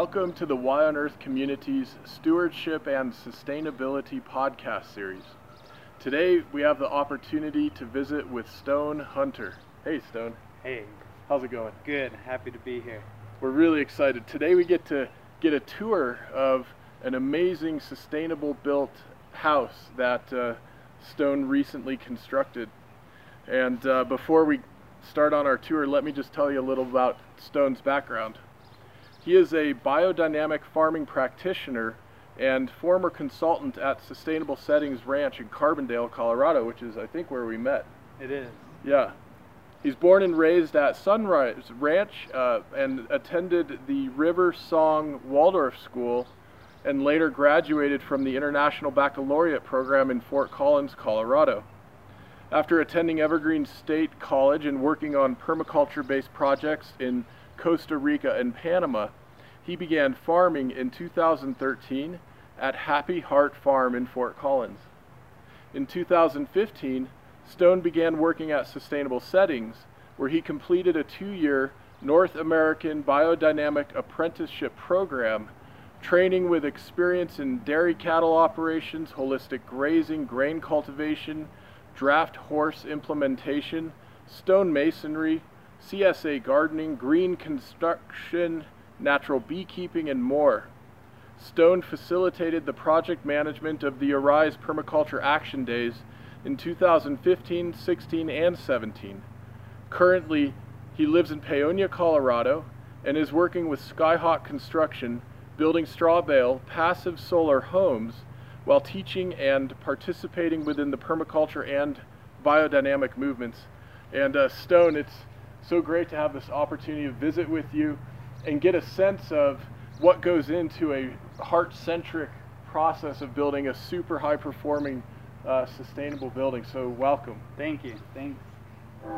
Welcome to the Y on Earth Community's Stewardship and Sustainability podcast series. Today we have the opportunity to visit with Stone Hunter. Hey Stone, Hey, how's it going? good. Happy to be here. We're really excited. Today we get to get a tour of an amazing sustainable built house that uh, Stone recently constructed. And uh, before we start on our tour, let me just tell you a little about Stone's background. He is a biodynamic farming practitioner and former consultant at Sustainable Settings Ranch in Carbondale, Colorado, which is, I think, where we met. It is. Yeah. He's born and raised at Sunrise Ranch uh, and attended the River Song Waldorf School and later graduated from the International Baccalaureate program in Fort Collins, Colorado. After attending Evergreen State College and working on permaculture based projects in Costa Rica and Panama, he began farming in 2013 at Happy Heart Farm in Fort Collins. In 2015, Stone began working at Sustainable Settings, where he completed a two year North American Biodynamic Apprenticeship Program, training with experience in dairy cattle operations, holistic grazing, grain cultivation, draft horse implementation, stone masonry, CSA gardening, green construction, natural beekeeping, and more. Stone facilitated the project management of the Arise Permaculture Action Days in 2015, 16, and 17. Currently, he lives in Paonia, Colorado, and is working with Skyhawk Construction, building straw bale passive solar homes while teaching and participating within the permaculture and biodynamic movements. And uh, Stone, it's so great to have this opportunity to visit with you and get a sense of what goes into a heart-centric process of building a super high-performing, uh, sustainable building. So welcome. Thank you. Thanks.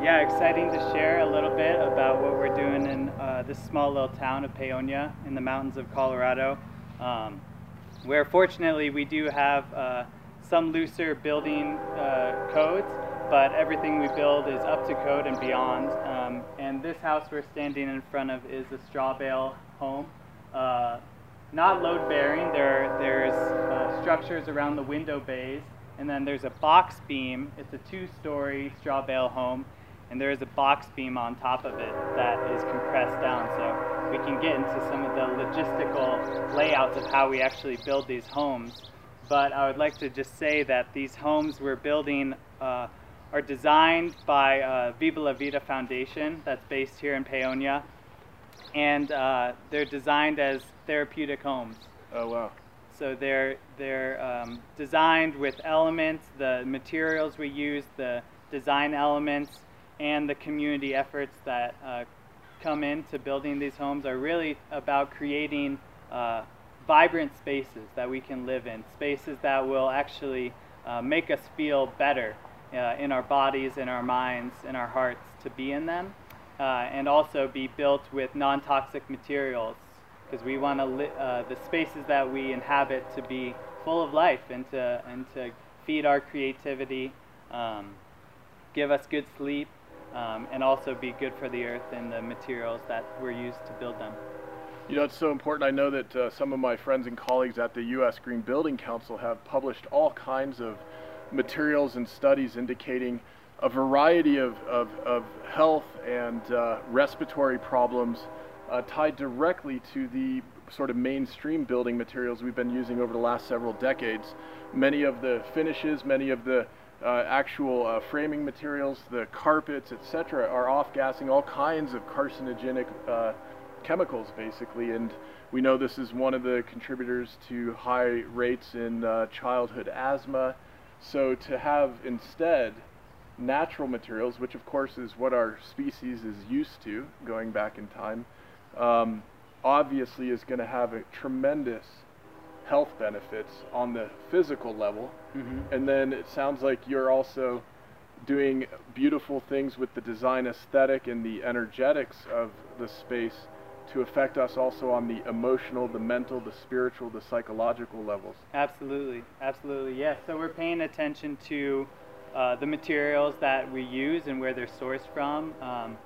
Yeah, exciting to share a little bit about what we're doing in uh, this small little town of Paonia in the mountains of Colorado, um, where fortunately we do have uh, some looser building uh, codes, but everything we build is up to code and beyond. Um, and this house we're standing in front of is a straw bale home. Uh, not load bearing, there, there's uh, structures around the window bays, and then there's a box beam. It's a two story straw bale home, and there is a box beam on top of it that is compressed down. So we can get into some of the logistical layouts of how we actually build these homes. But I would like to just say that these homes we're building uh, are designed by uh, Viva La Vida Foundation, that's based here in Paonia, and uh, they're designed as therapeutic homes. Oh wow. So they're they're um, designed with elements, the materials we use, the design elements, and the community efforts that uh, come into building these homes are really about creating uh, vibrant spaces that we can live in, spaces that will actually uh, make us feel better uh, in our bodies, in our minds, in our hearts to be in them, uh, and also be built with non-toxic materials because we want uh, the spaces that we inhabit to be full of life and to and to feed our creativity, um, give us good sleep, um, and also be good for the earth and the materials that were used to build them. You know, it's so important. I know that uh, some of my friends and colleagues at the U.S. Green Building Council have published all kinds of materials and studies indicating a variety of, of, of health and uh, respiratory problems uh, tied directly to the sort of mainstream building materials we've been using over the last several decades. Many of the finishes, many of the uh, actual uh, framing materials, the carpets, etc., are off-gassing all kinds of carcinogenic uh, chemicals, basically. And we know this is one of the contributors to high rates in uh, childhood asthma. So to have instead natural materials, which of course is what our species is used to going back in time, um, obviously is going to have a tremendous health benefits on the physical level. Mm-hmm. And then it sounds like you're also doing beautiful things with the design aesthetic and the energetics of the space to affect us also on the emotional, the mental, the spiritual, the psychological levels. Absolutely, absolutely, yes. So we're paying attention to uh, the materials that we use and where they're sourced from. Um,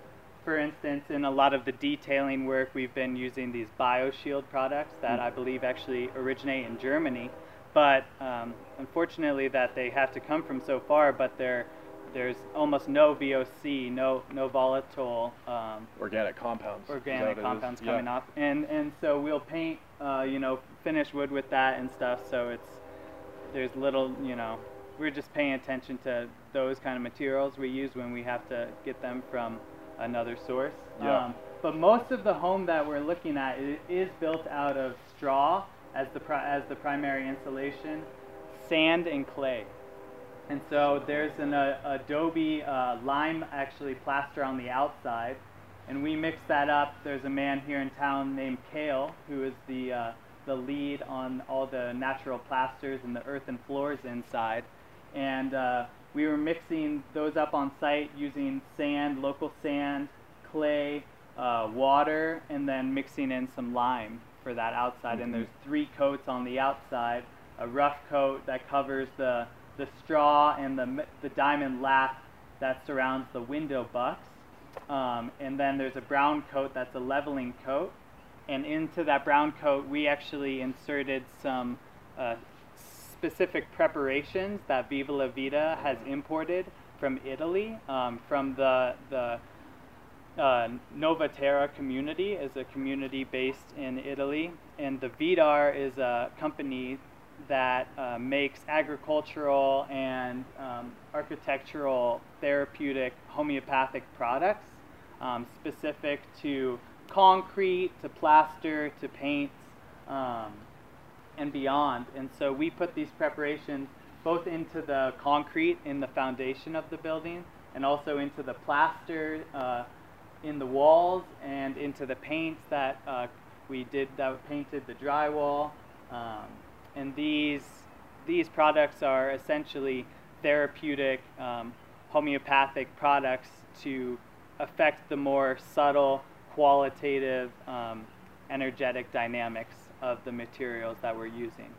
for instance, in a lot of the detailing work, we've been using these BioShield products that I believe actually originate in Germany, but um, unfortunately that they have to come from so far, but they're there's almost no VOC, no no volatile um, organic compounds. Organic compounds coming yeah. off, and and so we'll paint, uh, you know, finish wood with that and stuff. So it's there's little, you know, we're just paying attention to those kind of materials we use when we have to get them from another source. Yeah. Um, but most of the home that we're looking at is built out of straw as the as the primary insulation, sand and clay. And so there's an uh, adobe uh, lime actually plaster on the outside, and we mix that up. There's a man here in town named Kale who is the uh, the lead on all the natural plasters and the earthen floors inside, and uh, we were mixing those up on site using sand, local sand, clay, uh, water, and then mixing in some lime for that outside. Mm -hmm. And there's three coats on the outside, a rough coat that covers the the straw and the, the diamond lath that surrounds the window bucks. Um, and then there's a brown coat that's a leveling coat. And into that brown coat, we actually inserted some uh, specific preparations that Viva La Vida has imported from Italy, um, from the, the uh, Nova Terra community is a community based in Italy, and the Vidar is a company that uh, makes agricultural and um, architectural therapeutic homeopathic products um, specific to concrete, to plaster, to paints, um, and beyond. And so we put these preparations both into the concrete in the foundation of the building and also into the plaster uh, in the walls and into the paints that uh, we did that painted the drywall. And these these products are essentially therapeutic um, homeopathic products to affect the more subtle qualitative um, energetic dynamics of the materials that we're using.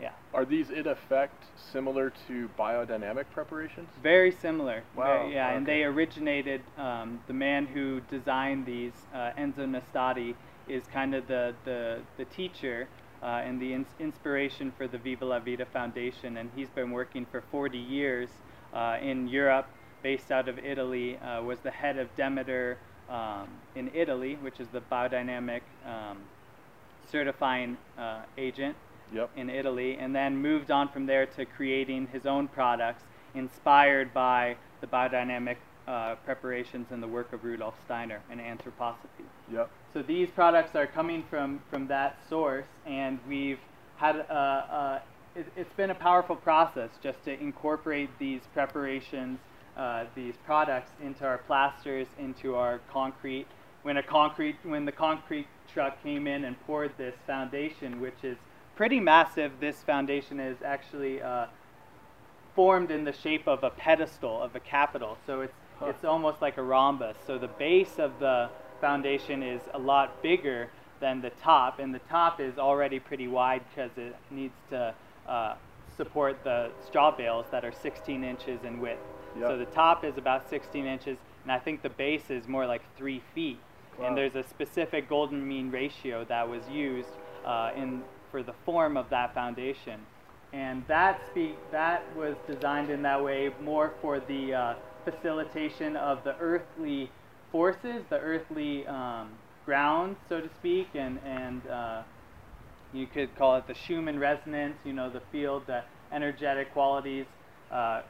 Yeah. Are these in effect similar to biodynamic preparations? Very similar. Wow. very, yeah okay. and they originated um, the man who designed these uh, enzo nastati is kind of the, the, the teacher uh, and the ins inspiration for the Viva La Vida Foundation. And he's been working for 40 years uh, in Europe, based out of Italy, uh, was the head of Demeter um, in Italy, which is the biodynamic um, certifying uh, agent yep. in Italy, and then moved on from there to creating his own products inspired by the biodynamic uh, preparations and the work of Rudolf Steiner and anthroposophy. Yep. So these products are coming from, from that source, and we've had a, a it, has been a powerful process just to incorporate these preparations, uh, these products into our plasters, into our concrete. When a concrete, when the concrete truck came in and poured this foundation, which is pretty massive, this foundation is actually uh, formed in the shape of a pedestal of a capital. So it's huh. it's almost like a rhombus. So the base of the foundation is a lot bigger than the top, and the top is already pretty wide because it needs to uh, support the straw bales that are 16 inches in width. Yep. So the top is about 16 inches, and I think the base is more like three feet. Wow. And there's a specific golden mean ratio that was used uh, in for the form of that foundation, and that speak that was designed in that way more for the uh, facilitation of the earthly forces, the earthly um, ground, so to speak, and, and uh, you could call it the Schumann resonance, you know, the field, the energetic qualities uh,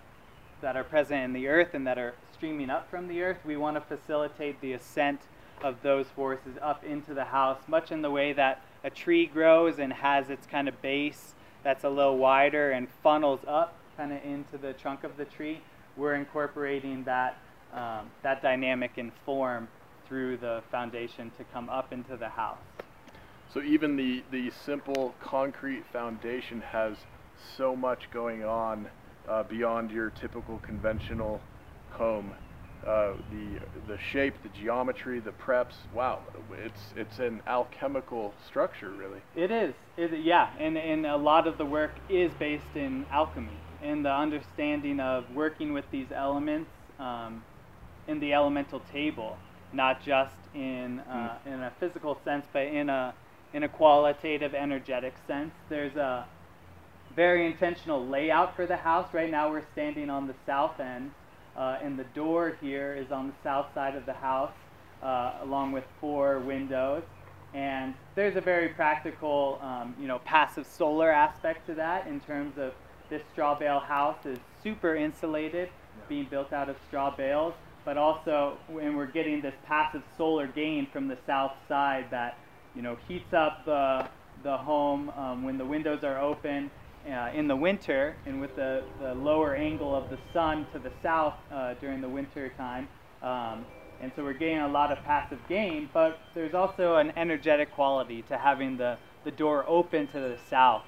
that are present in the earth and that are streaming up from the earth. We want to facilitate the ascent of those forces up into the house, much in the way that a tree grows and has its kind of base that's a little wider and funnels up kind of into the trunk of the tree we're incorporating that, um, that dynamic and form through the foundation to come up into the house. So even the, the simple concrete foundation has so much going on uh, beyond your typical conventional home. Uh, the the shape, the geometry, the preps. Wow, it's it's an alchemical structure, really. It is. It, yeah, and and a lot of the work is based in alchemy and the understanding of working with these elements um, in the elemental table not just in uh, mm. in a physical sense, but in a in a qualitative, energetic sense. There's a very intentional layout for the house. Right now, we're standing on the south end, uh, and the door here is on the south side of the house, uh, along with four windows. And there's a very practical, um, you know, passive solar aspect to that in terms of this straw bale house is super insulated, being built out of straw bales, but also when we're getting this passive solar gain from the south side that, you know, heats up the, the home um, when the windows are open uh, in the winter and with the, the lower angle of the sun to the south uh, during the winter time. Um, and so we're getting a lot of passive gain, but there's also an energetic quality to having the, the door open to the south.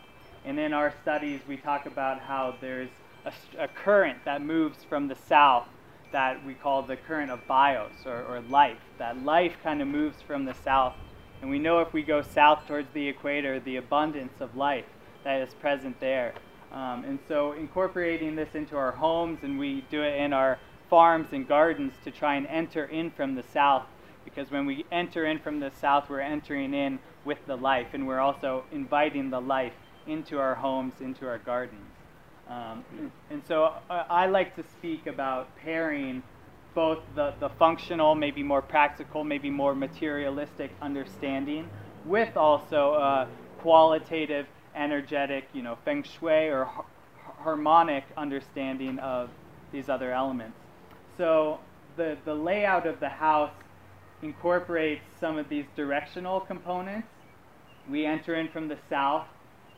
And in our studies, we talk about how there's a, a current that moves from the south that we call the current of bios or, or life. That life kind of moves from the south. And we know if we go south towards the equator, the abundance of life that is present there. Um, and so incorporating this into our homes, and we do it in our farms and gardens to try and enter in from the south. Because when we enter in from the south, we're entering in with the life, and we're also inviting the life into our homes, into our gardens. Um, and so uh, I like to speak about pairing both the, the functional, maybe more practical, maybe more materialistic understanding with also a qualitative energetic, you know, feng shui or harmonic understanding of these other elements. So the, the layout of the house incorporates some of these directional components. We enter in from the south,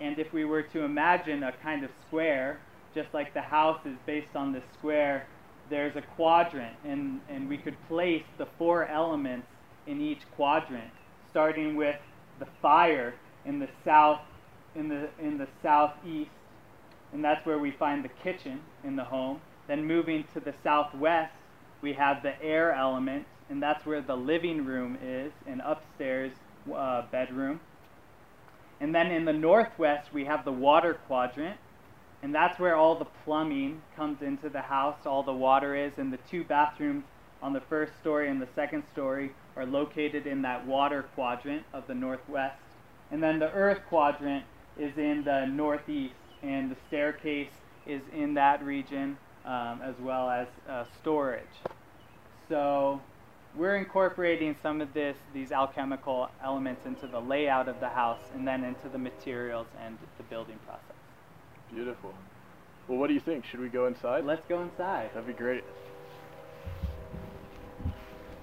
and if we were to imagine a kind of square, just like the house is based on this square, there's a quadrant, and, and we could place the four elements in each quadrant, starting with the fire in the south in the, in the southeast, and that's where we find the kitchen in the home. Then moving to the southwest, we have the air element, and that's where the living room is, and upstairs uh, bedroom. And then in the northwest, we have the water quadrant, and that's where all the plumbing comes into the house, all the water is, and the two bathrooms on the first story and the second story are located in that water quadrant of the northwest. And then the earth quadrant is in the northeast, and the staircase is in that region, um, as well as uh, storage. So we're incorporating some of this, these alchemical elements into the layout of the house, and then into the materials and the building process. Beautiful. Well, what do you think? Should we go inside? Let's go inside. That'd be great.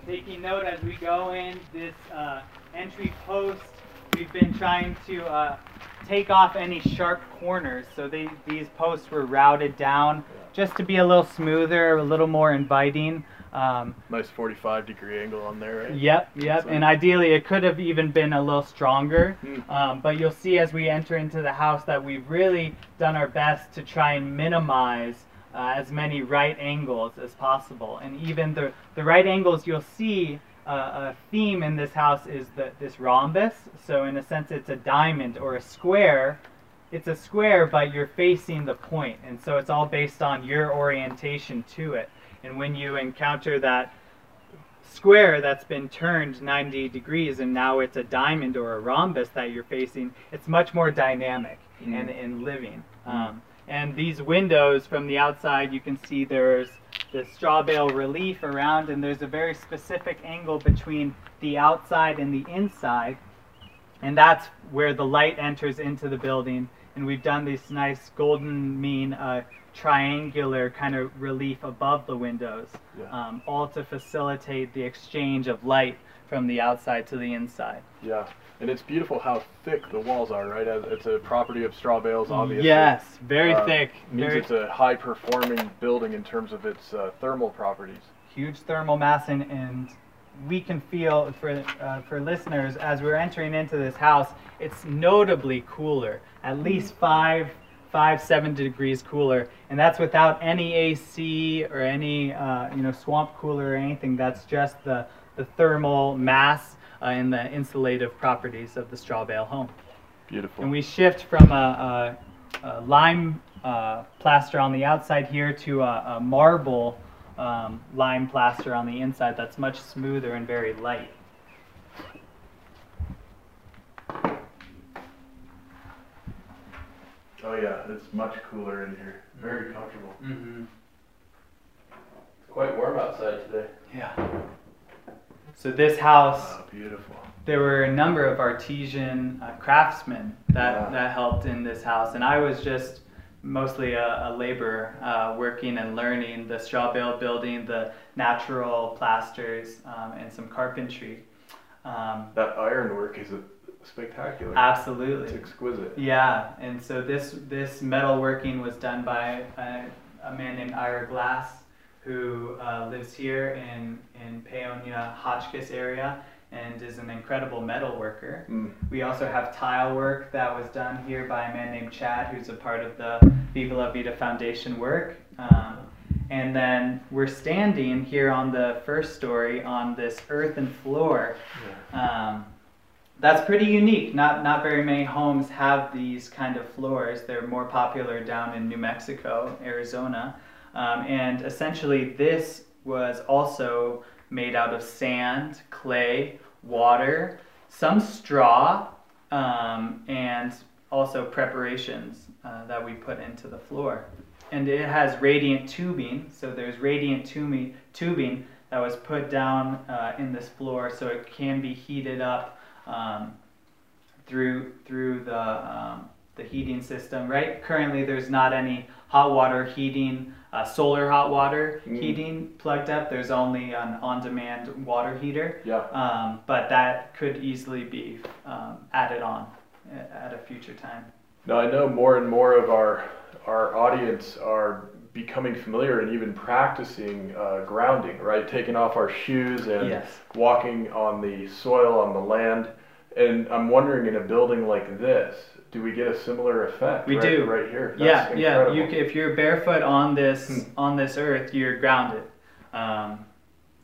Taking note as we go in, this uh, entry post, we've been trying to uh, take off any sharp corners. So they, these posts were routed down just to be a little smoother, a little more inviting. Um, nice 45 degree angle on there, right? Yep, yep. And ideally, it could have even been a little stronger. Mm. Um, but you'll see as we enter into the house that we've really done our best to try and minimize uh, as many right angles as possible. And even the, the right angles you'll see uh, a theme in this house is the, this rhombus. So in a sense, it's a diamond or a square. It's a square, but you're facing the point, and so it's all based on your orientation to it. And when you encounter that square that's been turned 90 degrees and now it's a diamond or a rhombus that you're facing, it's much more dynamic mm. and, and living. Mm. Um, and these windows from the outside, you can see there's the straw bale relief around and there's a very specific angle between the outside and the inside and that's where the light enters into the building and we've done this nice golden mean uh, triangular kind of relief above the windows yeah. um, all to facilitate the exchange of light from the outside to the inside yeah and it's beautiful how thick the walls are, right? It's a property of straw bales, obviously. Yes, very uh, thick. Means very it's a high-performing building in terms of its uh, thermal properties. Huge thermal mass, and, and we can feel for uh, for listeners as we're entering into this house, it's notably cooler, at least five five seven degrees cooler, and that's without any AC or any uh, you know swamp cooler or anything. That's just the the thermal mass uh, in the insulative properties of the straw bale home. Beautiful. And we shift from a, a, a lime uh, plaster on the outside here to a, a, marble um, lime plaster on the inside that's much smoother and very light. Oh yeah, it's much cooler in here. Very comfortable. Mm-hmm. It's quite warm outside today. Yeah. So this house, Oh, beautiful. there were a number of artesian uh, craftsmen that, Yeah. that helped in this house, and I was just mostly a, a laborer uh, working and learning the straw bale building, the natural plasters, um, and some carpentry. Um, That ironwork is spectacular. absolutely. It's exquisite. Yeah, and so this this metal working was done by a, a man named Ira Glass, who uh, lives here in in Paonia, Hotchkiss area, and is an incredible metal worker. Mm. We also have tile work that was done here by a man named Chad, who's a part of the Viva La Vida Foundation work. Um, and then we're standing here on the first story on this earthen floor. Um, that's pretty unique. Not not very many homes have these kind of floors. They're more popular down in New Mexico, Arizona, um, and essentially this was also made out of sand, clay, water, some straw, um, and also preparations uh, that we put into the floor. And it has radiant tubing, so there's radiant tubing, that was put down uh, in this floor so it can be heated up um, through through the um, the heating system. Right, currently there's not any hot water heating, uh, solar hot water Mm. heating plugged up. There's only an on-demand water heater, Yeah. um, but that could easily be um, added on at a future time. Now I know more and more of our our audience are becoming familiar and even practicing uh, grounding, right? Taking off our shoes and Yes. walking on the soil on the land. And I'm wondering, in a building like this, do we get a similar effect? We right, do. right here. yeah, That's yeah. You, if you're barefoot on this Hmm. on this earth, you're grounded. Um,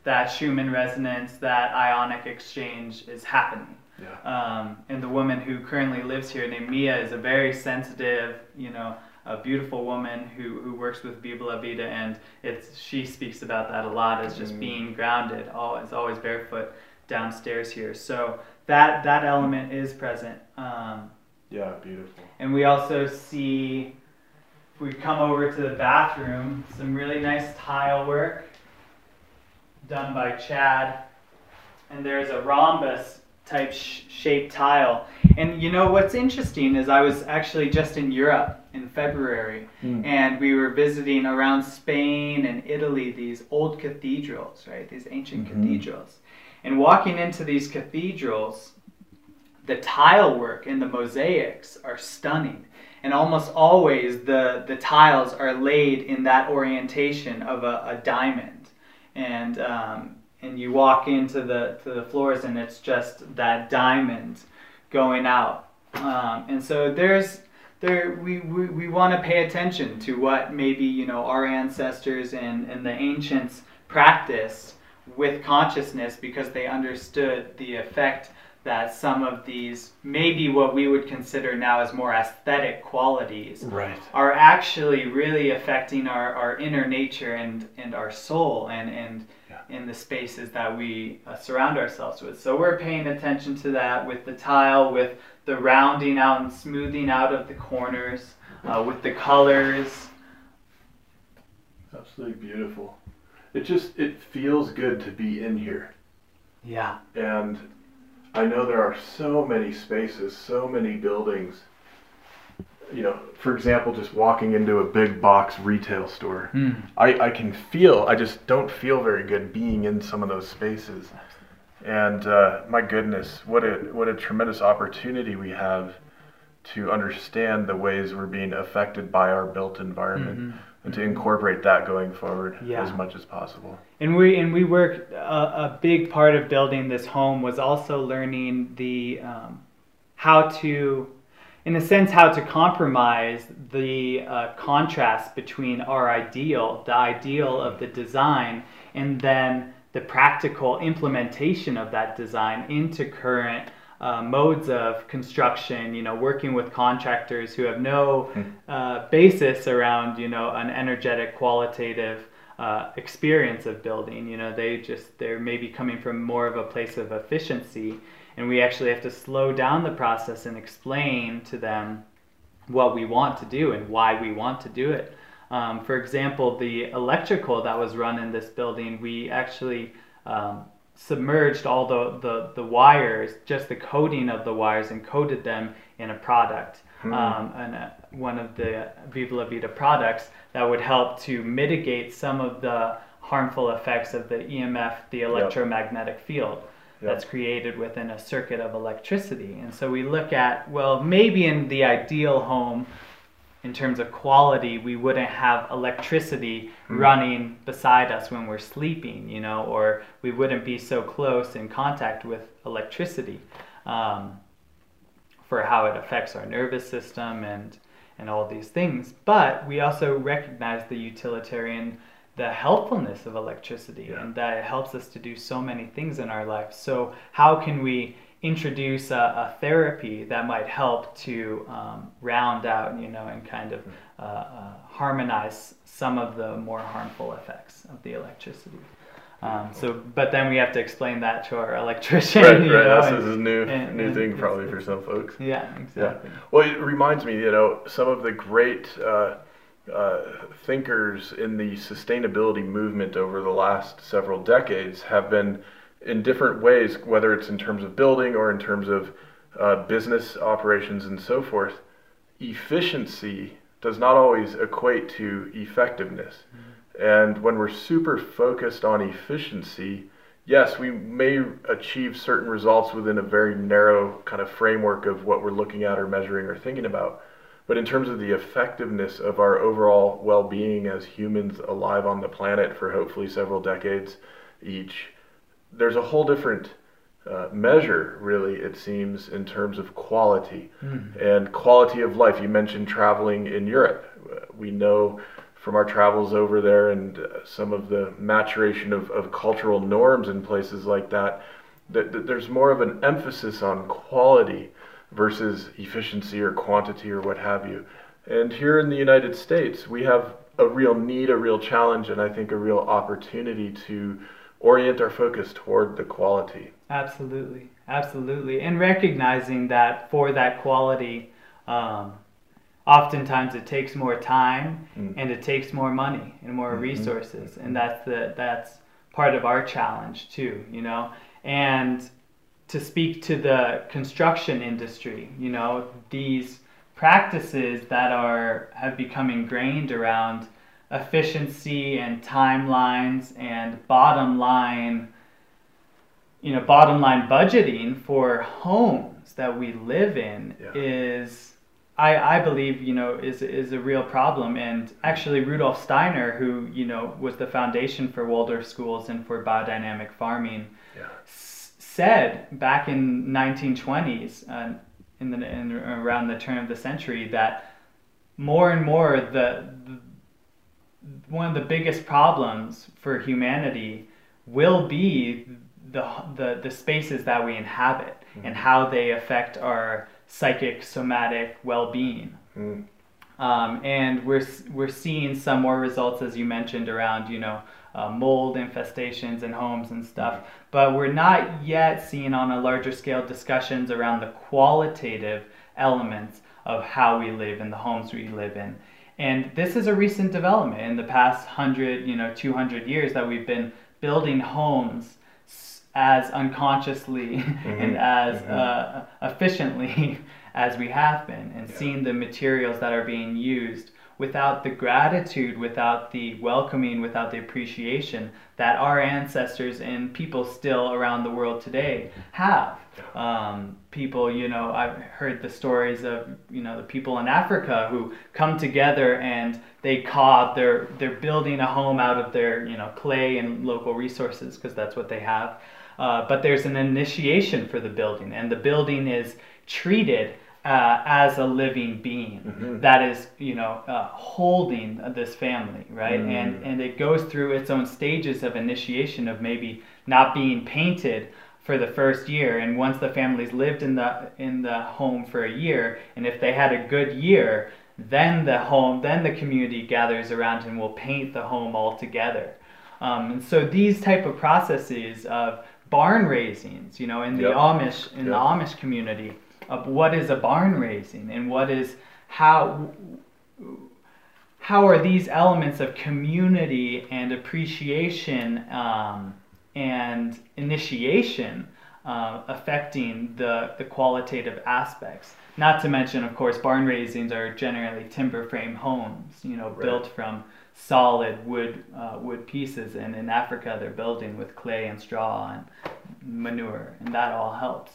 that Schumann resonance, that ionic exchange is happening. Yeah. Um, and the woman who currently lives here, named Mia, is a very sensitive, you know, a beautiful woman who, who works with Viva La Vida, and it's she speaks about that a lot as just Mm. being grounded, always always barefoot downstairs here. So that that element is present. Um, Yeah, beautiful. and we also see, if we come over to the bathroom, some really nice tile work done by Chad. And there's a rhombus type sh- shaped tile. And you know what's interesting is I was actually just in Europe in February Mm. and we were visiting around Spain and Italy these old cathedrals, right? These ancient Mhm. cathedrals. And walking into these cathedrals, the tile work and the mosaics are stunning. And almost always the, the tiles are laid in that orientation of a, a diamond. And, um, and you walk into the, to the floors and it's just that diamond going out. Um, and so there's, there, we, we, we want to pay attention to what maybe, you know, our ancestors and, and the ancients practiced with consciousness because they understood the effect that some of these, maybe what we would consider now as more aesthetic qualities, Right. are actually really affecting our, our inner nature and, and our soul and, and. In the spaces that we uh, surround ourselves with. So we're paying attention to that with the tile, with the rounding out and smoothing out of the corners, uh, with the colors. Absolutely beautiful. It just it feels good to be in here. Yeah. And I know there are so many spaces, so many buildings. You know, for example, just walking into a big box retail store, I, I can feel, I just don't feel very good being in some of those spaces. And uh, my goodness, what a what a tremendous opportunity we have to understand the ways we're being affected by our built environment and to incorporate that going forward Yeah. as much as possible. And we and we work a, a big part of building this home was also learning the um, how to, in a sense, how to compromise the uh, contrast between our ideal, the ideal of the design, and then the practical implementation of that design into current uh, modes of construction. You know, working with contractors who have no uh, basis around you know an energetic qualitative uh, experience of building. You know, they just they're maybe coming from more of a place of efficiency, and we actually have to slow down the process and explain to them what we want to do and why we want to do it. Um, for example, the electrical that was run in this building, we actually um, submerged all the, the, the wires, just the coding of the wires, and coded them in a product. Hmm. Um, and uh, one of the Viva La Vida products that would help to mitigate some of the harmful effects of the EMF, the electromagnetic yep. field. That's created within a circuit of electricity. And so we look at, well, maybe in the ideal home, in terms of quality, we wouldn't have electricity mm. running beside us when we're sleeping, you know, or we wouldn't be so close in contact with electricity um, for how it affects our nervous system and and all these things. But we also recognize the utilitarian, the helpfulness of electricity, yeah. and that it helps us to do so many things in our life. So how can we introduce a, a therapy that might help to um, round out, you know, and kind of hmm. uh, uh, harmonize some of the more harmful effects of the electricity. Um, so, but then we have to explain that to our electrician. Right, right. Know, That's and, a new and, new and, thing probably for some folks. Yeah, exactly. Yeah. Well, it reminds me, you know, some of the great uh, uh, thinkers in the sustainability movement over the last several decades have been in different ways, whether it's in terms of building or in terms of uh, business operations and so forth, efficiency does not always equate to effectiveness. Mm-hmm. And when we're super focused on efficiency, yes, we may achieve certain results within a very narrow kind of framework of what we're looking at or measuring or thinking about. But in terms of the effectiveness of our overall well being as humans alive on the planet for hopefully several decades each, there's a whole different uh, measure, really, it seems, in terms of quality mm. and quality of life. You mentioned traveling in Europe. We know from our travels over there and uh, some of the maturation of, of cultural norms in places like that, that, that there's more of an emphasis on quality versus efficiency or quantity or what have you. And here in the United States, we have a real need, a real challenge, and I think a real opportunity to orient our focus toward the quality. Absolutely, absolutely, and recognizing that for that quality, um, oftentimes it takes more time mm. and it takes more money and more mm-hmm. resources, and that's the that's part of our challenge too, you know, and to speak to the construction industry, you know, these practices that are have become ingrained around efficiency and timelines and bottom line you know bottom line budgeting for homes that we live in yeah. is I, I believe you know is is a real problem and actually Rudolf Steiner who you know was the foundation for Waldorf schools and for biodynamic farming yeah. Said back in 1920s uh, in the in, around the turn of the century that more and more the, the one of the biggest problems for humanity will be the, the, the spaces that we inhabit mm. and how they affect our psychic, somatic well being. Mm. Um, and we're, we're seeing some more results, as you mentioned, around, you know, uh, mold infestations in homes and stuff. But we're not yet seeing on a larger scale discussions around the qualitative elements of how we live in the homes we live in. And this is a recent development in the past 100, you know, 200 years that we've been building homes as unconsciously mm-hmm. and as mm-hmm. uh, efficiently as we have been and yeah. seeing the materials that are being used without the gratitude, without the welcoming, without the appreciation that our ancestors and people still around the world today have. Um, people, you know, I've heard the stories of, you know, the people in Africa who come together and they cod, they're, they're building a home out of their, you know, clay and local resources because that's what they have. Uh, but there's an initiation for the building, and the building is treated uh, as a living being mm-hmm. that is you know uh, holding this family right mm. and and it goes through its own stages of initiation of maybe not being painted for the first year and once the family's lived in the in the home for a year and if they had a good year then the home, then the community gathers around and will paint the home all together. Um, and so these type of processes of barn raisings, you know, in the Yep. Amish in the Amish community, of what is a barn raising and what is how how are these elements of community and appreciation um, and initiation uh, affecting the, the qualitative aspects? Not to mention, of course, barn raisings are generally timber frame homes, you know, Right. built from solid wood uh, wood pieces, and in Africa they're building with clay and straw and manure, and that all helps.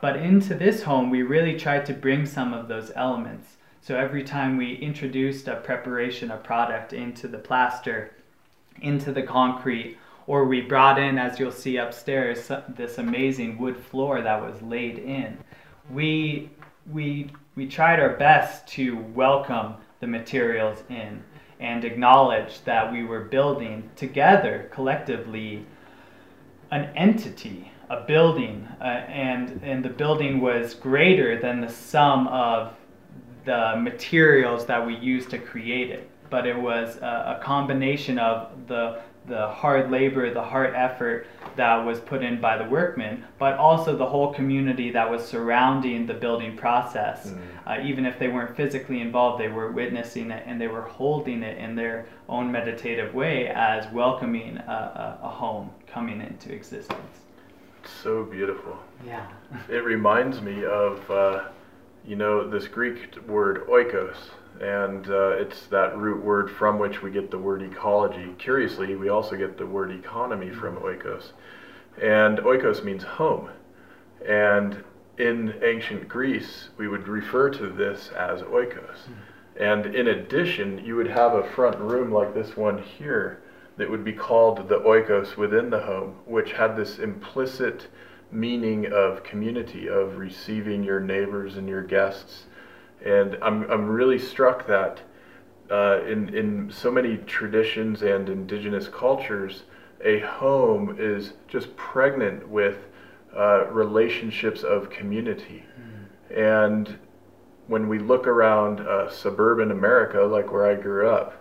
But into this home, we really tried to bring some of those elements. So every time we introduced a preparation, a product into the plaster, into the concrete, or we brought in, as you'll see upstairs, this amazing wood floor that was laid in, we we we tried our best to welcome the materials in and acknowledge that we were building together collectively an entity, a building, uh, and and the building was greater than the sum of the materials that we used to create it. But it was a, a combination of the the hard labor, the hard effort that was put in by the workmen, but also the whole community that was surrounding the building process. Mm. Uh, even if they weren't physically involved, they were witnessing it and they were holding it in their own meditative way as welcoming a, a, a home coming into existence. So beautiful. Yeah. It reminds me of, uh, you know, this Greek word oikos, and uh, it's that root word from which we get the word ecology. Curiously, we also get the word economy from oikos, and oikos means home. And in ancient Greece, we would refer to this as oikos. And in addition, you would have a front room like this one here that would be called the oikos within the home, which had this implicit meaning of community, of receiving your neighbors and your guests. And I'm, I'm really struck that uh, in, in so many traditions and indigenous cultures, a home is just pregnant with uh, relationships of community. And when we look around uh, suburban America, like where I grew up,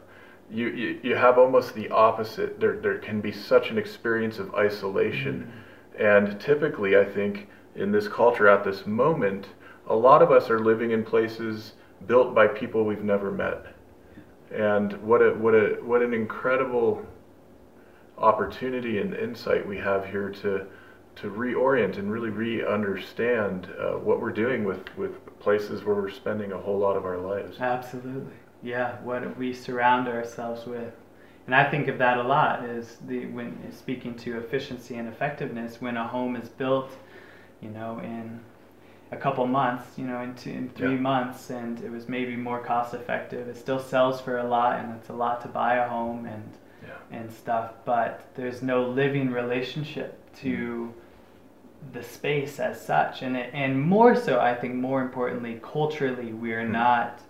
you, you, you have almost the opposite. There, there can be such an experience of isolation. And typically, I think, in this culture at this moment, a lot of us are living in places built by people we've never met. And what a, what a, what an incredible opportunity and insight we have here to, to reorient and really re-understand uh, what we're doing with, with places where we're spending a whole lot of our lives. Absolutely. Yeah, what we surround ourselves with. And I think of that a lot is the when speaking to efficiency and effectiveness when a home is built, you know, in a couple months, you know, in, two, in three Yeah. months and it was maybe more cost effective. It still sells for a lot and it's a lot to buy a home and Yeah. and stuff, but there's no living relationship to the space as such, and it, and more so, I think, more importantly, culturally, we're Hmm. not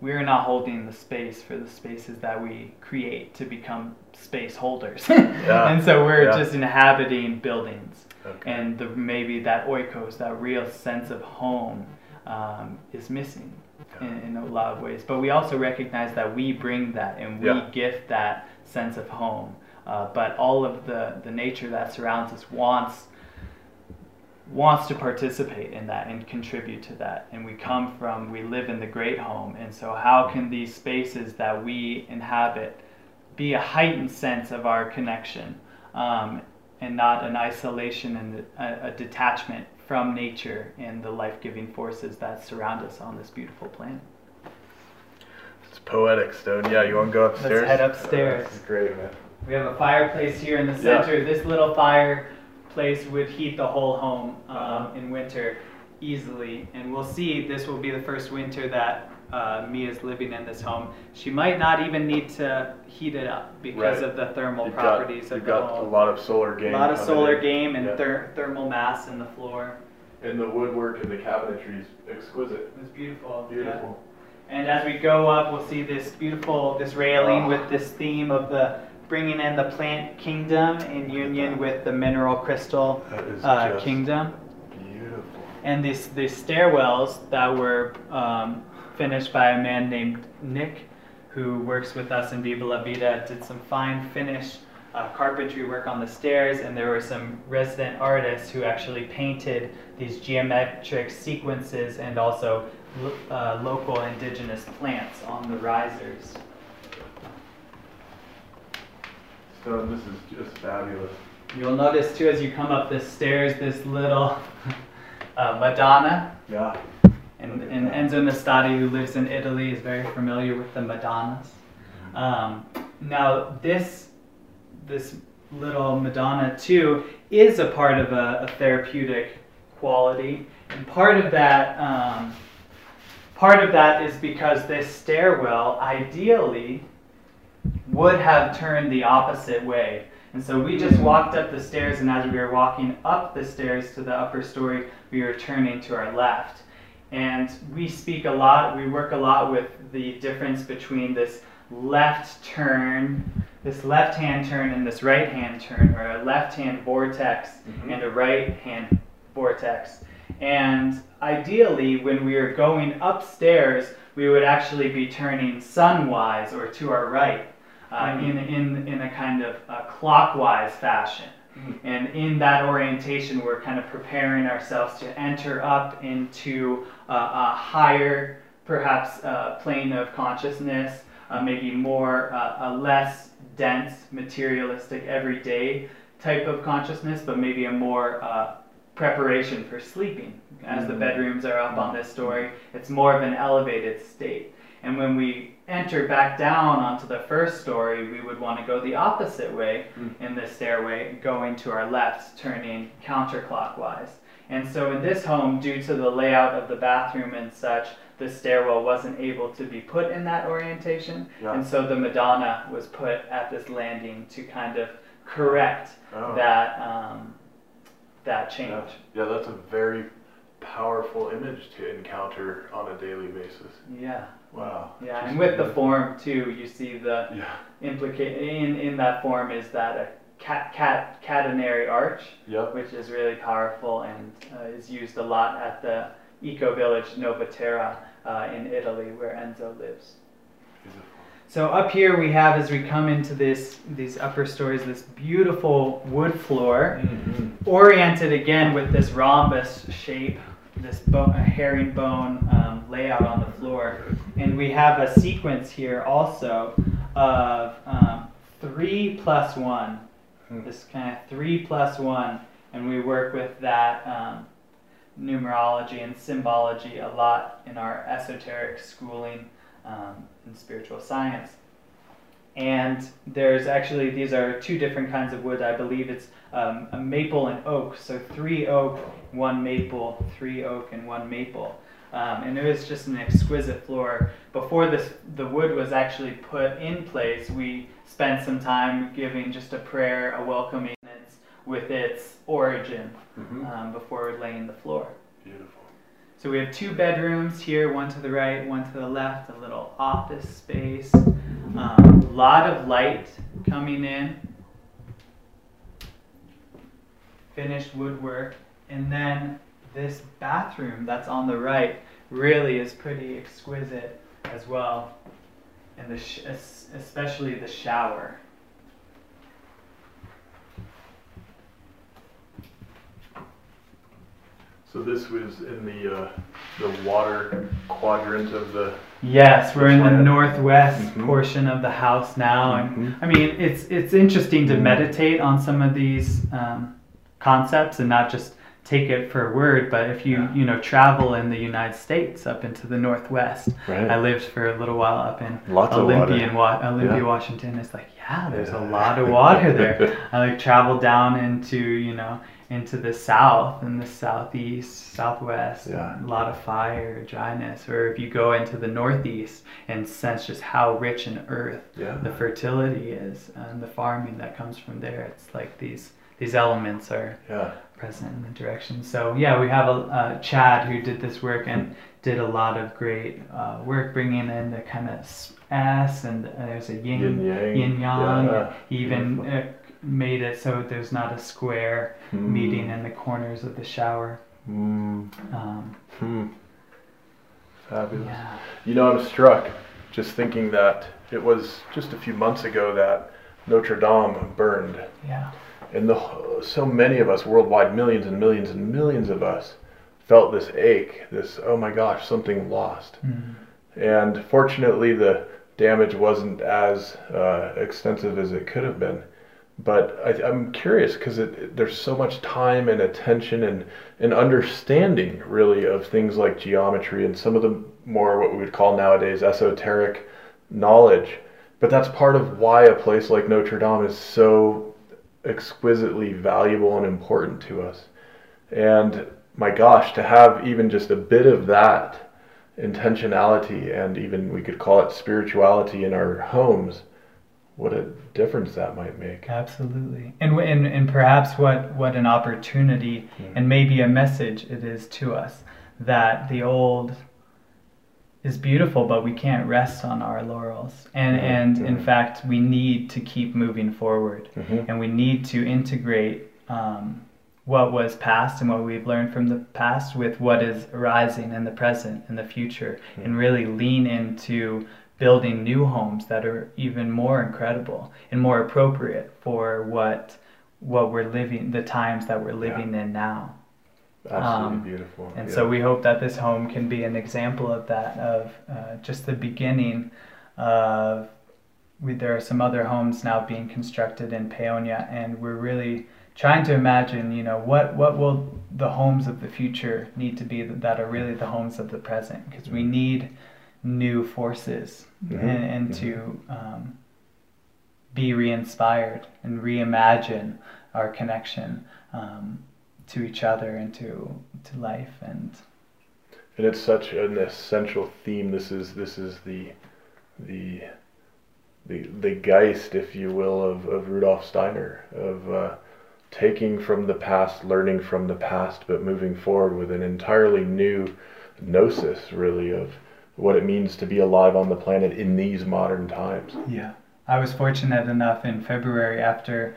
we're not holding the space for the spaces that we create to become space holders, and so we're yeah. just inhabiting buildings, Okay. and the, maybe that oikos, that real sense of home, um, is missing Yeah. in, in a lot of ways. But we also recognize that we bring that and we Yeah. gift that sense of home. Uh, but all of the, the nature that surrounds us wants wants to participate in that and contribute to that. And we come from we live in the great home. And so how can these spaces that we inhabit be a heightened sense of our connection um, and not an isolation and a, a detachment from nature and the life-giving forces that surround us on this beautiful planet. It's poetic, Stone. Yeah, you want to go upstairs? Let's head upstairs. That's great, man. We have a fireplace here in the Yeah. center. This little fireplace would heat the whole home um, Uh-huh. in winter easily. And we'll see this will be the first winter that uh, Mia's living in this home. She might not even need to heat it up because Right. of the thermal You've properties got, of you've the got a lot of solar gain. a lot of solar in. gain and Yeah. ther- thermal mass in the floor. And the woodwork and the cabinetry is exquisite. It was beautiful. yeah. Beautiful. And as we go up, we'll see this beautiful, this railing Oh. with this theme of the bringing in the plant kingdom in union with the mineral crystal uh, kingdom. beautiful. And these, these stairwells that were um, finished by a man named Nick, who works with us in Viva La Vida. Did some fine finish uh, carpentry work on the stairs, and there were some resident artists who actually painted these geometric sequences and also uh, local indigenous plants on the risers. So this is just fabulous. You'll notice too as you come up the stairs, this little uh, Madonna. Yeah. And, and Enzo Nastati, who lives in Italy, is very familiar with the Madonnas. Mm-hmm. Um, now, this this little Madonna too is a part of a, a therapeutic quality, and part of that um, part of that is because this stairwell ideally would have turned the opposite way. And so we just walked up the stairs, and as we were walking up the stairs to the upper story, we were turning to our left. And we speak a lot, we work a lot with the difference between this left turn, this left hand turn, and this right hand turn, or a left hand vortex mm-hmm. and a right hand vortex. And ideally, when we are going upstairs, we would actually be turning sunwise or to our right uh, mm-hmm. in, in, in a kind of uh, clockwise fashion. Mm-hmm. And in that orientation, we're kind of preparing ourselves to enter up into uh, a higher, perhaps, uh, plane of consciousness, uh, maybe more, uh, a less dense, materialistic, everyday type of consciousness, but maybe a more preparation for sleeping. As mm-hmm. the bedrooms are up on this story, it's more of an elevated state. And when we enter back down onto the first story, we would want to go the opposite way mm. in the stairway, going to our left, turning counterclockwise. And so in this home, due to the layout of the bathroom and such, the stairwell wasn't able to be put in that orientation. Yeah. And so the Madonna was put at this landing to kind of correct oh. that um, that change. Yeah. yeah, that's a very powerful image to encounter on a daily basis. Yeah. Wow. Yeah, and with the form too, you see the yeah. implicate in in that form is that a cat cat catenary arch, yep. which is really powerful and uh, is used a lot at the eco village Novaterra uh, in Italy, where Enzo lives. Beautiful. So up here we have, as we come into this these upper stories, this beautiful wood floor, mm-hmm. oriented again with this rhombus shape, this bone, herringbone um, layout on the floor, and we have a sequence here also of um, three plus one, hmm. this kind of three plus one, and we work with that um, numerology and symbology a lot in our esoteric schooling um, in spiritual science. And there's actually, these are two different kinds of wood. I believe it's um, a maple and oak. So three oak, one maple, three oak, and one maple. Um, and it was just an exquisite floor. Before this, the wood was actually put in place, we spent some time giving just a prayer, a welcoming with its origin mm-hmm. um, before laying the floor. Beautiful. So we have two bedrooms here, one to the right, one to the left, a little office space, a um, lot of light coming in, finished woodwork, and then this bathroom that's on the right really is pretty exquisite as well, and the especially the shower. So this was in the uh, the water quadrant of the. Yes, we're in the northwest mm-hmm. portion of the house now, and mm-hmm. I mean it's it's interesting to mm-hmm. meditate on some of these um, concepts and not just take it for a word. But if you yeah. you know travel in the United States up into the northwest, right. I lived for a little while up in Lots Olympia, Wa- Olympia, yeah. Washington. It's like yeah, there's yeah. a lot of water there. I like travel down into you know into the south and the southeast, southwest, yeah. a lot of fire, dryness. Or if you go into the northeast and sense just how rich in earth yeah. the fertility is and the farming that comes from there, it's like these these elements are yeah. present in the direction. So yeah, we have a Chad who did this work and did a lot of great uh, work bringing in the kind of S and uh, there's a yin yin yang, yin yang. Yeah. even uh, made it so there's not a square mm. meeting in the corners of the shower. Mm. Um, mm. Fabulous. Yeah. You know, I'm struck just thinking that it was just a few months ago that Notre Dame burned. Yeah. And the, so many of us worldwide, millions and millions and millions of us, felt this ache, this, oh my gosh, something lost. Mm. And fortunately, the damage wasn't as uh, extensive as it could have been. But I, I'm curious because there's so much time and attention and, and understanding, really, of things like geometry and some of the more what we would call nowadays esoteric knowledge. But that's part of why a place like Notre Dame is so exquisitely valuable and important to us. And my gosh, to have even just a bit of that intentionality and even we could call it spirituality in our homes what a difference that might make. Absolutely, and and, and perhaps what what an opportunity mm-hmm. and maybe a message it is to us that the old is beautiful, but we can't rest on our laurels, and mm-hmm. and in mm-hmm. fact we need to keep moving forward, mm-hmm. and we need to integrate. Um, what was past and what we've learned from the past with what is arising in the present and the future, and mm-hmm. really lean into building new homes that are even more incredible and more appropriate for what what we're living the times that we're living yeah. in now absolutely um, beautiful and yeah. so we hope that this home can be an example of that of uh, just the beginning of we, there are some other homes now being constructed in Paonia and we're really trying to imagine you know what what will the homes of the future need to be that are really the homes of the present because we mm-hmm. need new forces and, and to um, be re-inspired and reimagine our connection um, to each other and to to life and and it's such an essential theme. This is this is the the the the geist if you will of, of Rudolf Steiner of uh, taking from the past learning from the past but moving forward with an entirely new gnosis really of what it means to be alive on the planet in these modern times. Yeah. I was fortunate enough in February after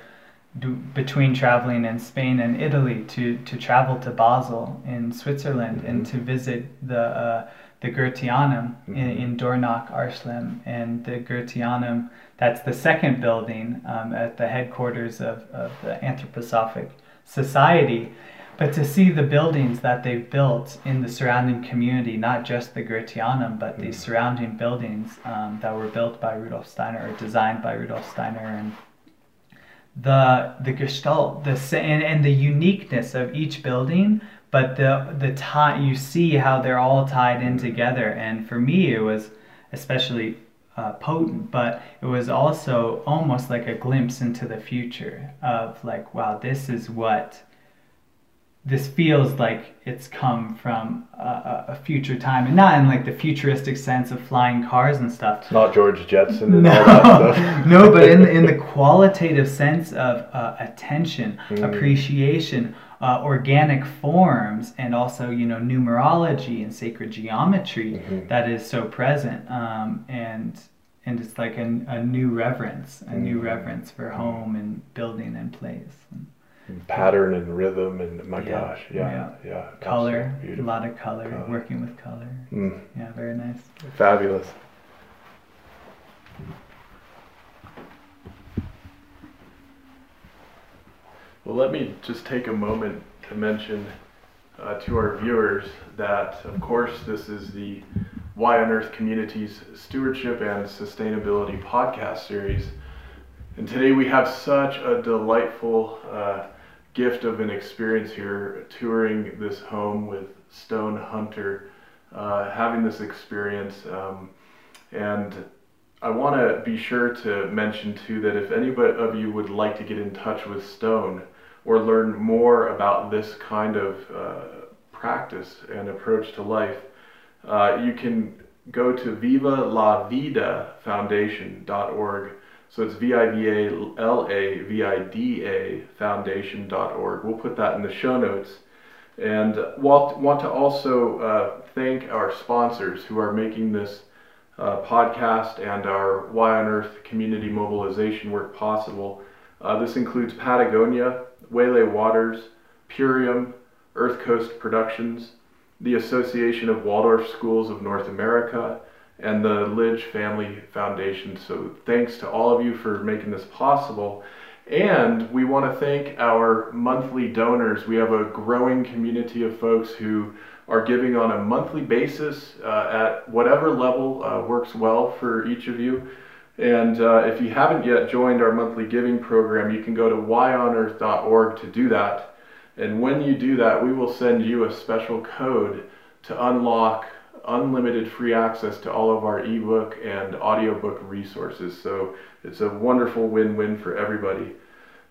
do, between traveling in Spain and Italy to, to travel to Basel in Switzerland mm-hmm. and to visit the uh, the Goetheanum mm-hmm. in, in Dornach, Arlesheim, and the Goetheanum. That's the second building um, at the headquarters of, of the Anthroposophic Society. But to see the buildings that they've built in the surrounding community, not just the Goetheanum, but mm. these surrounding buildings um, that were built by Rudolf Steiner or designed by Rudolf Steiner, and the the gestalt, the and, and the uniqueness of each building, but the the tie you see how they're all tied in together. And for me, it was especially uh, potent, but it was also almost like a glimpse into the future of like, wow, this is what this feels like it's come from a, a, future time, and not in like the futuristic sense of flying cars and stuff. Not George Jetson and no, all that stuff. no, but in in the qualitative sense of uh, attention, mm. appreciation, uh, organic forms, and also you know numerology and sacred geometry mm-hmm. that is so present, um, and and it's like a, a new reverence, a mm. new reverence for home and building and place. And, pattern and rhythm and my yeah. gosh yeah yeah, yeah color a lot of color, color, working with color. Mm. yeah very nice. Fabulous. Well let me just take a moment to mention uh, to our viewers that of course this is the Y on Earth communities stewardship and sustainability podcast series. And today we have such a delightful uh, gift of an experience here touring this home with Stone Hunter, uh, having this experience. Um, and I want to be sure to mention too that if anybody of you would like to get in touch with Stone or learn more about this kind of uh, practice and approach to life, uh, you can go to vivalavida so it's V-I-V-A-L-A-V-I-D-A foundation.org. We'll put that in the show notes. And want, to also uh, thank our sponsors who are making this uh, podcast and our Y on Earth community mobilization work possible. Uh, this includes Patagonia, Waylay Waters, Purium, Earth Coast Productions, the Association of Waldorf Schools of North America, and the Lidge Family Foundation. So thanks to all of you for making this possible. And we want to thank our monthly donors. We have a growing community of folks who are giving on a monthly basis uh, at whatever level uh, works well for each of you. And uh, if you haven't yet joined our monthly giving program, you can go to yonearth.org to do that. And when you do that, we will send you a special code to unlock unlimited free access to all of our ebook and audiobook resources. So it's a wonderful win-win for everybody.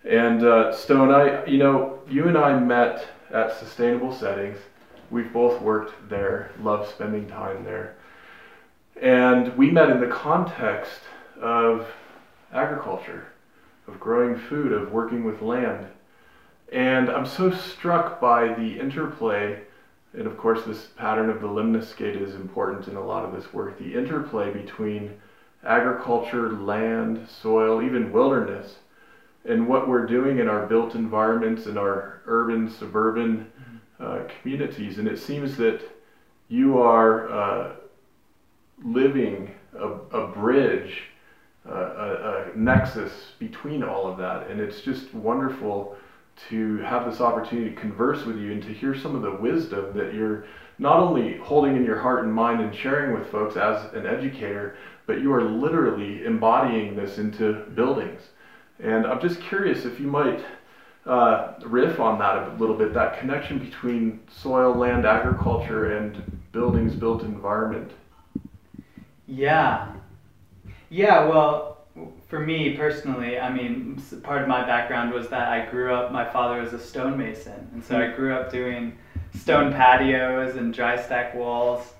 And uh, Stone, I, you know, you and I met at Sustainable Settings. We've both worked there, love spending time there. And we met in the context of agriculture, of growing food, of working with land. And I'm so struck by the interplay, and of course, this pattern of the lemniscate is important in a lot of this work the interplay between agriculture, land, soil, even wilderness, and what we're doing in our built environments, in our urban, suburban uh, communities. And it seems that you are uh, living a, a bridge, uh, a, a nexus between all of that. And it's just wonderful to have this opportunity to converse with you and to hear some of the wisdom that you're not only holding in your heart and mind and sharing with folks as an educator, but you are literally embodying this into buildings. And I'm just curious if you might uh, riff on that a little bit, that connection between soil, land, agriculture, and buildings, built environment. Yeah. Yeah, well, for me personally, I mean, part of my background was that I grew up, my father was a stonemason. And so I grew up doing stone patios and dry stack walls.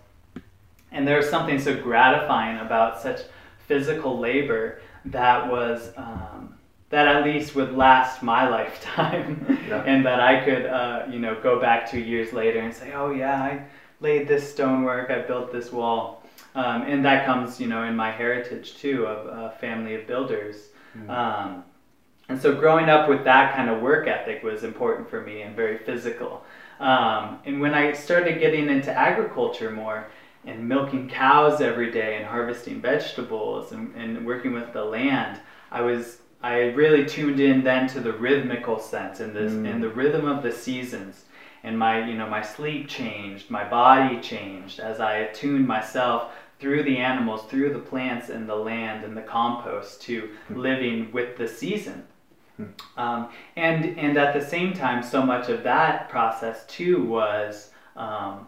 And there was something so gratifying about such physical labor that was. Um, that at least would last my lifetime yeah. and that I could, uh, you know, go back two years later and say, oh yeah, I laid this stonework, I built this wall. Um, and that comes, you know, in my heritage too of a family of builders. Mm-hmm. Um, and so growing up with that kind of work ethic was important for me and very physical. Um, and when I started getting into agriculture more and milking cows every day and harvesting vegetables and, and working with the land, I was I really tuned in then to the rhythmical sense and this mm. and the rhythm of the seasons. And my you know my sleep changed, my body changed as I attuned myself through the animals, through the plants and the land and the compost to living with the season. Um, and and at the same time, so much of that process too was um,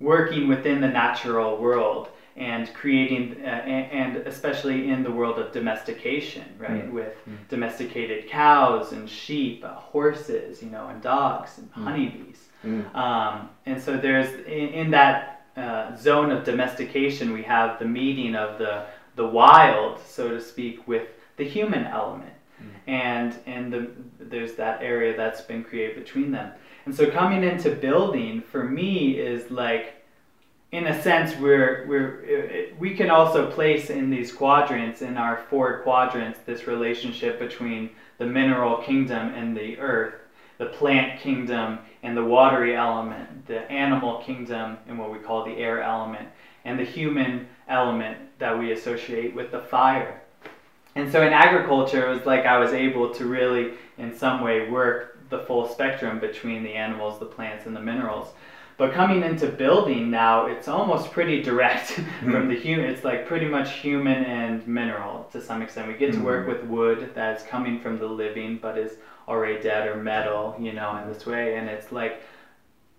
working within the natural world and creating uh, and, and, especially in the world of domestication right mm. with mm. domesticated cows and sheep uh, horses you know and dogs and mm. honeybees mm. um, and so there's in, in that uh, zone of domestication we have the meeting of the the wild so to speak with the human element mm. and and the, there's that area that's been created between them and so coming into building for me is like in a sense, we're, we're, we can also place in these quadrants, in our four quadrants, this relationship between the mineral kingdom and the earth, the plant kingdom and the watery element, the animal kingdom and what we call the air element, and the human element that we associate with the fire. And so in agriculture, it was like I was able to really, in some way, work the full spectrum between the animals, the plants, and the minerals. But coming into building now, it's almost pretty direct mm-hmm. from the human. It's like pretty much human and mineral to some extent. We get to work mm-hmm. with wood that's coming from the living, but is already dead or metal, you know, in this way. And it's like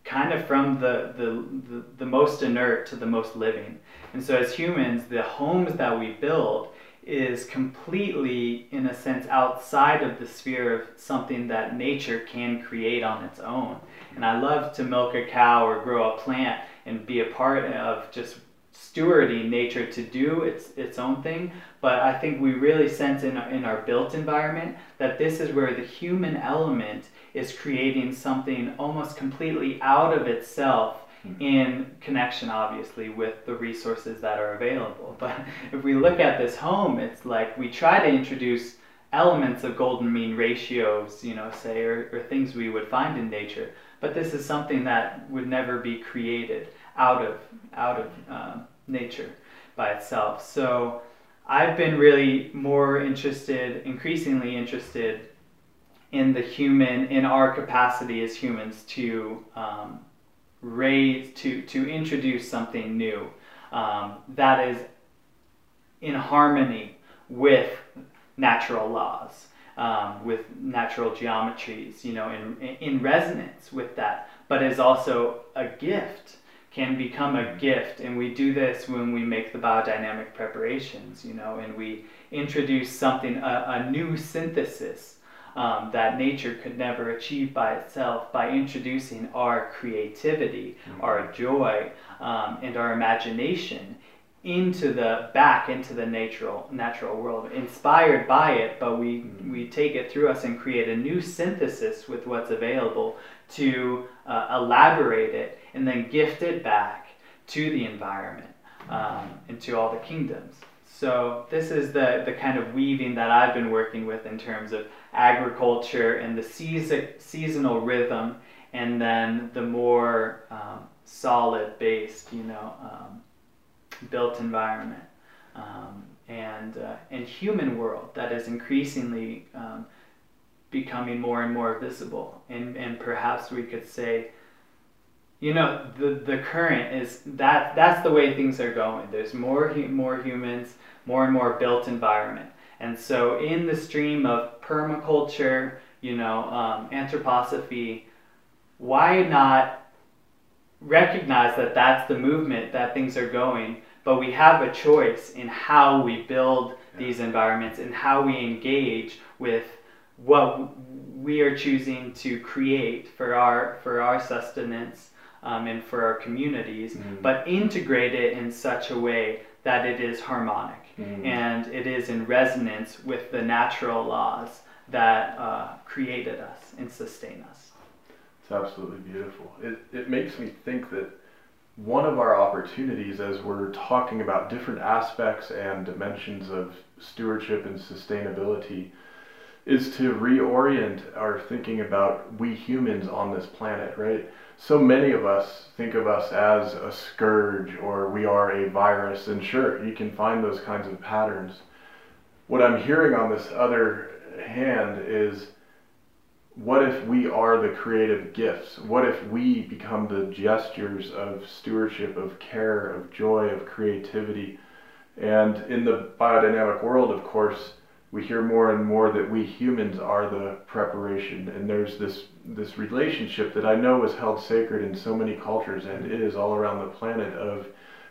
kind of from the, the, the, the most inert to the most living. And so as humans, the homes that we build is completely, in a sense, outside of the sphere of something that nature can create on its own. And I love to milk a cow or grow a plant and be a part of just stewarding nature to do its its own thing. But I think we really sense in our, in our built environment that this is where the human element is creating something almost completely out of itself hmm. in connection obviously with the resources that are available but if we look at this home it's like we try to introduce elements of golden mean ratios, you know, say, or, or things we would find in nature. But this is something that would never be created out of out of um, nature by itself. So I've been really more interested, increasingly interested in the human, in our capacity as humans to um, raise, to, to introduce something new um, that is in harmony with natural laws, um, with natural geometries, you know, in, in resonance with that, but is also a gift can become a gift and we do this when we make the biodynamic preparations you know and we introduce something a, a new synthesis um, that nature could never achieve by itself by introducing our creativity, mm-hmm. our joy, um, and our imagination into the back into the natural natural world, inspired by it, but we mm-hmm. we take it through us and create a new synthesis with what's available to uh, elaborate it and then gift it back to the environment um, and to all the kingdoms. So this is the, the kind of weaving that I've been working with in terms of agriculture and the season, seasonal rhythm, and then the more um, solid based, you know, um, built environment. Um, and, uh, and human world that is increasingly um, becoming more and more visible. And, and perhaps we could say you know the the current is that that's the way things are going. There's more more humans more and more built environment. And so in the stream of permaculture you know um, anthroposophy why not recognize that that's the movement that things are going but we have a choice in how we build these environments and how we engage with what we are choosing to create for our for our sustenance um, and for our communities, mm. but integrate it in such a way that it is harmonic mm. and it is in resonance with the natural laws that uh, created us and sustain us. It's absolutely beautiful. It, it makes me think that one of our opportunities as we're talking about different aspects and dimensions of stewardship and sustainability is to reorient our thinking about we humans on this planet, right? so many of us think of us as a scourge or we are a virus, and sure, you can find those kinds of patterns. What I'm hearing on this other hand is what if we are the creative gifts? What if we become the gestures of stewardship, of care, of joy, of creativity? And in the biodynamic world, of course, we hear more and more that we humans are the preparation. And there's this this relationship that I know is held sacred in so many cultures and is all around the planet of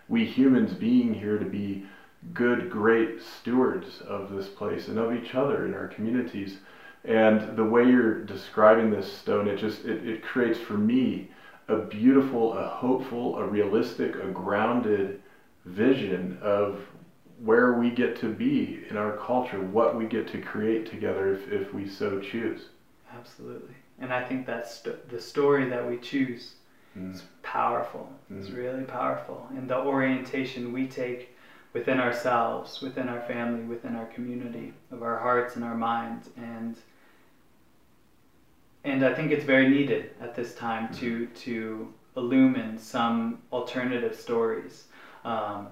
we humans being here to be good great stewards of this place and of each other in our communities. And the way you're describing this stone it just it, it creates for me a beautiful a hopeful a realistic a grounded vision of where we get to be in our culture, what we get to create together if, if we so choose. Absolutely. And I think that's st- the story that we choose mm. is powerful. Mm. It's really powerful. And the orientation we take within ourselves, within our family, within our community, of our hearts and our minds. And and I think it's very needed at this time mm. to to illumine some alternative stories. Um,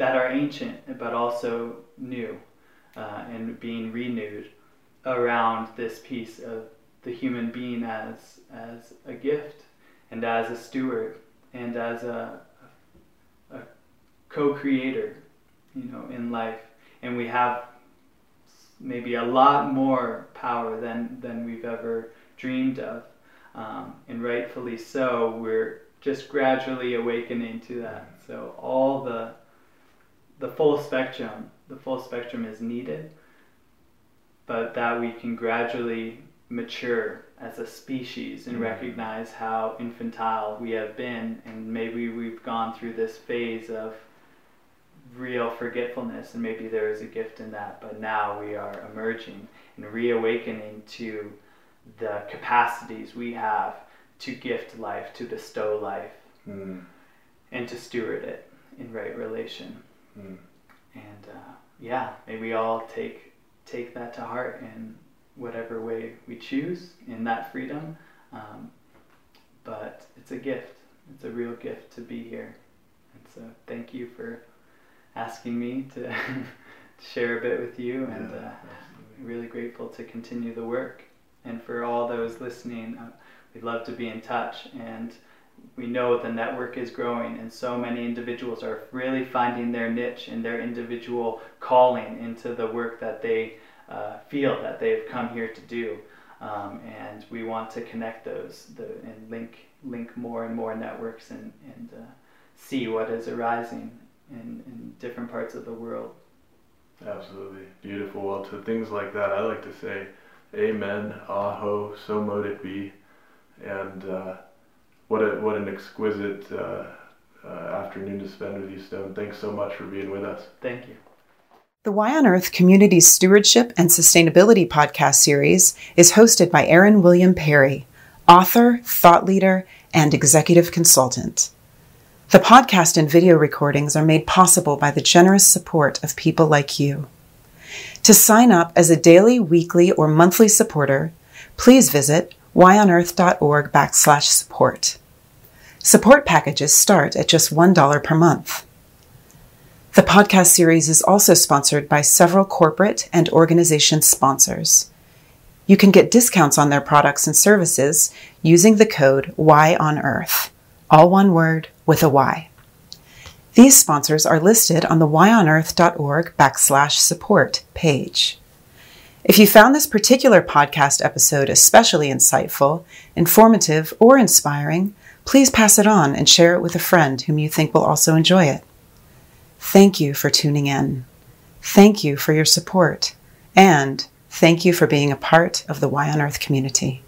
that are ancient but also new uh, and being renewed around this piece of the human being as as a gift and as a steward and as a, a co-creator you know in life. And we have maybe a lot more power than than we've ever dreamed of um, and rightfully so we're just gradually awakening to that. So all the the full spectrum, the full spectrum is needed, but that we can gradually mature as a species and mm-hmm. recognize how infantile we have been, and maybe we've gone through this phase of real forgetfulness, and maybe there is a gift in that, but now we are emerging and reawakening to the capacities we have to gift life, to bestow life, mm. and to steward it in right relation. Mm. And uh, yeah, may we all take take that to heart in whatever way we choose in that freedom. Um, but it's a gift. It's a real gift to be here. And so thank you for asking me to share a bit with you and uh, really grateful to continue the work. And for all those listening, uh, we'd love to be in touch and we know the network is growing and so many individuals are really finding their niche and their individual calling into the work that they uh, feel that they've come here to do. Um, and we want to connect those the, and link link more and more networks and, and uh, see what is arising in, in different parts of the world. Absolutely. Beautiful. Well to things like that i like to say amen aho so mote it be. And uh, what a what an exquisite uh, uh, afternoon to spend with you, Stone. Thanks so much for being with us. Thank you. The Y on Earth Community Stewardship and Sustainability podcast series is hosted by Aaron William Perry, author, thought leader, and executive consultant. The podcast and video recordings are made possible by the generous support of people like you. To sign up as a daily, weekly, or monthly supporter, please visit yonearth.org backslash support. Support packages start at just $1 per month. The podcast series is also sponsored by several corporate and organization sponsors. You can get discounts on their products and services using the code Y on Earth, all one word with a Y. These sponsors are listed on the yonearth.org backslash support page. If you found this particular podcast episode especially insightful, informative, or inspiring, please pass it on and share it with a friend whom you think will also enjoy it. Thank you for tuning in. Thank you for your support. And thank you for being a part of the Y on Earth community.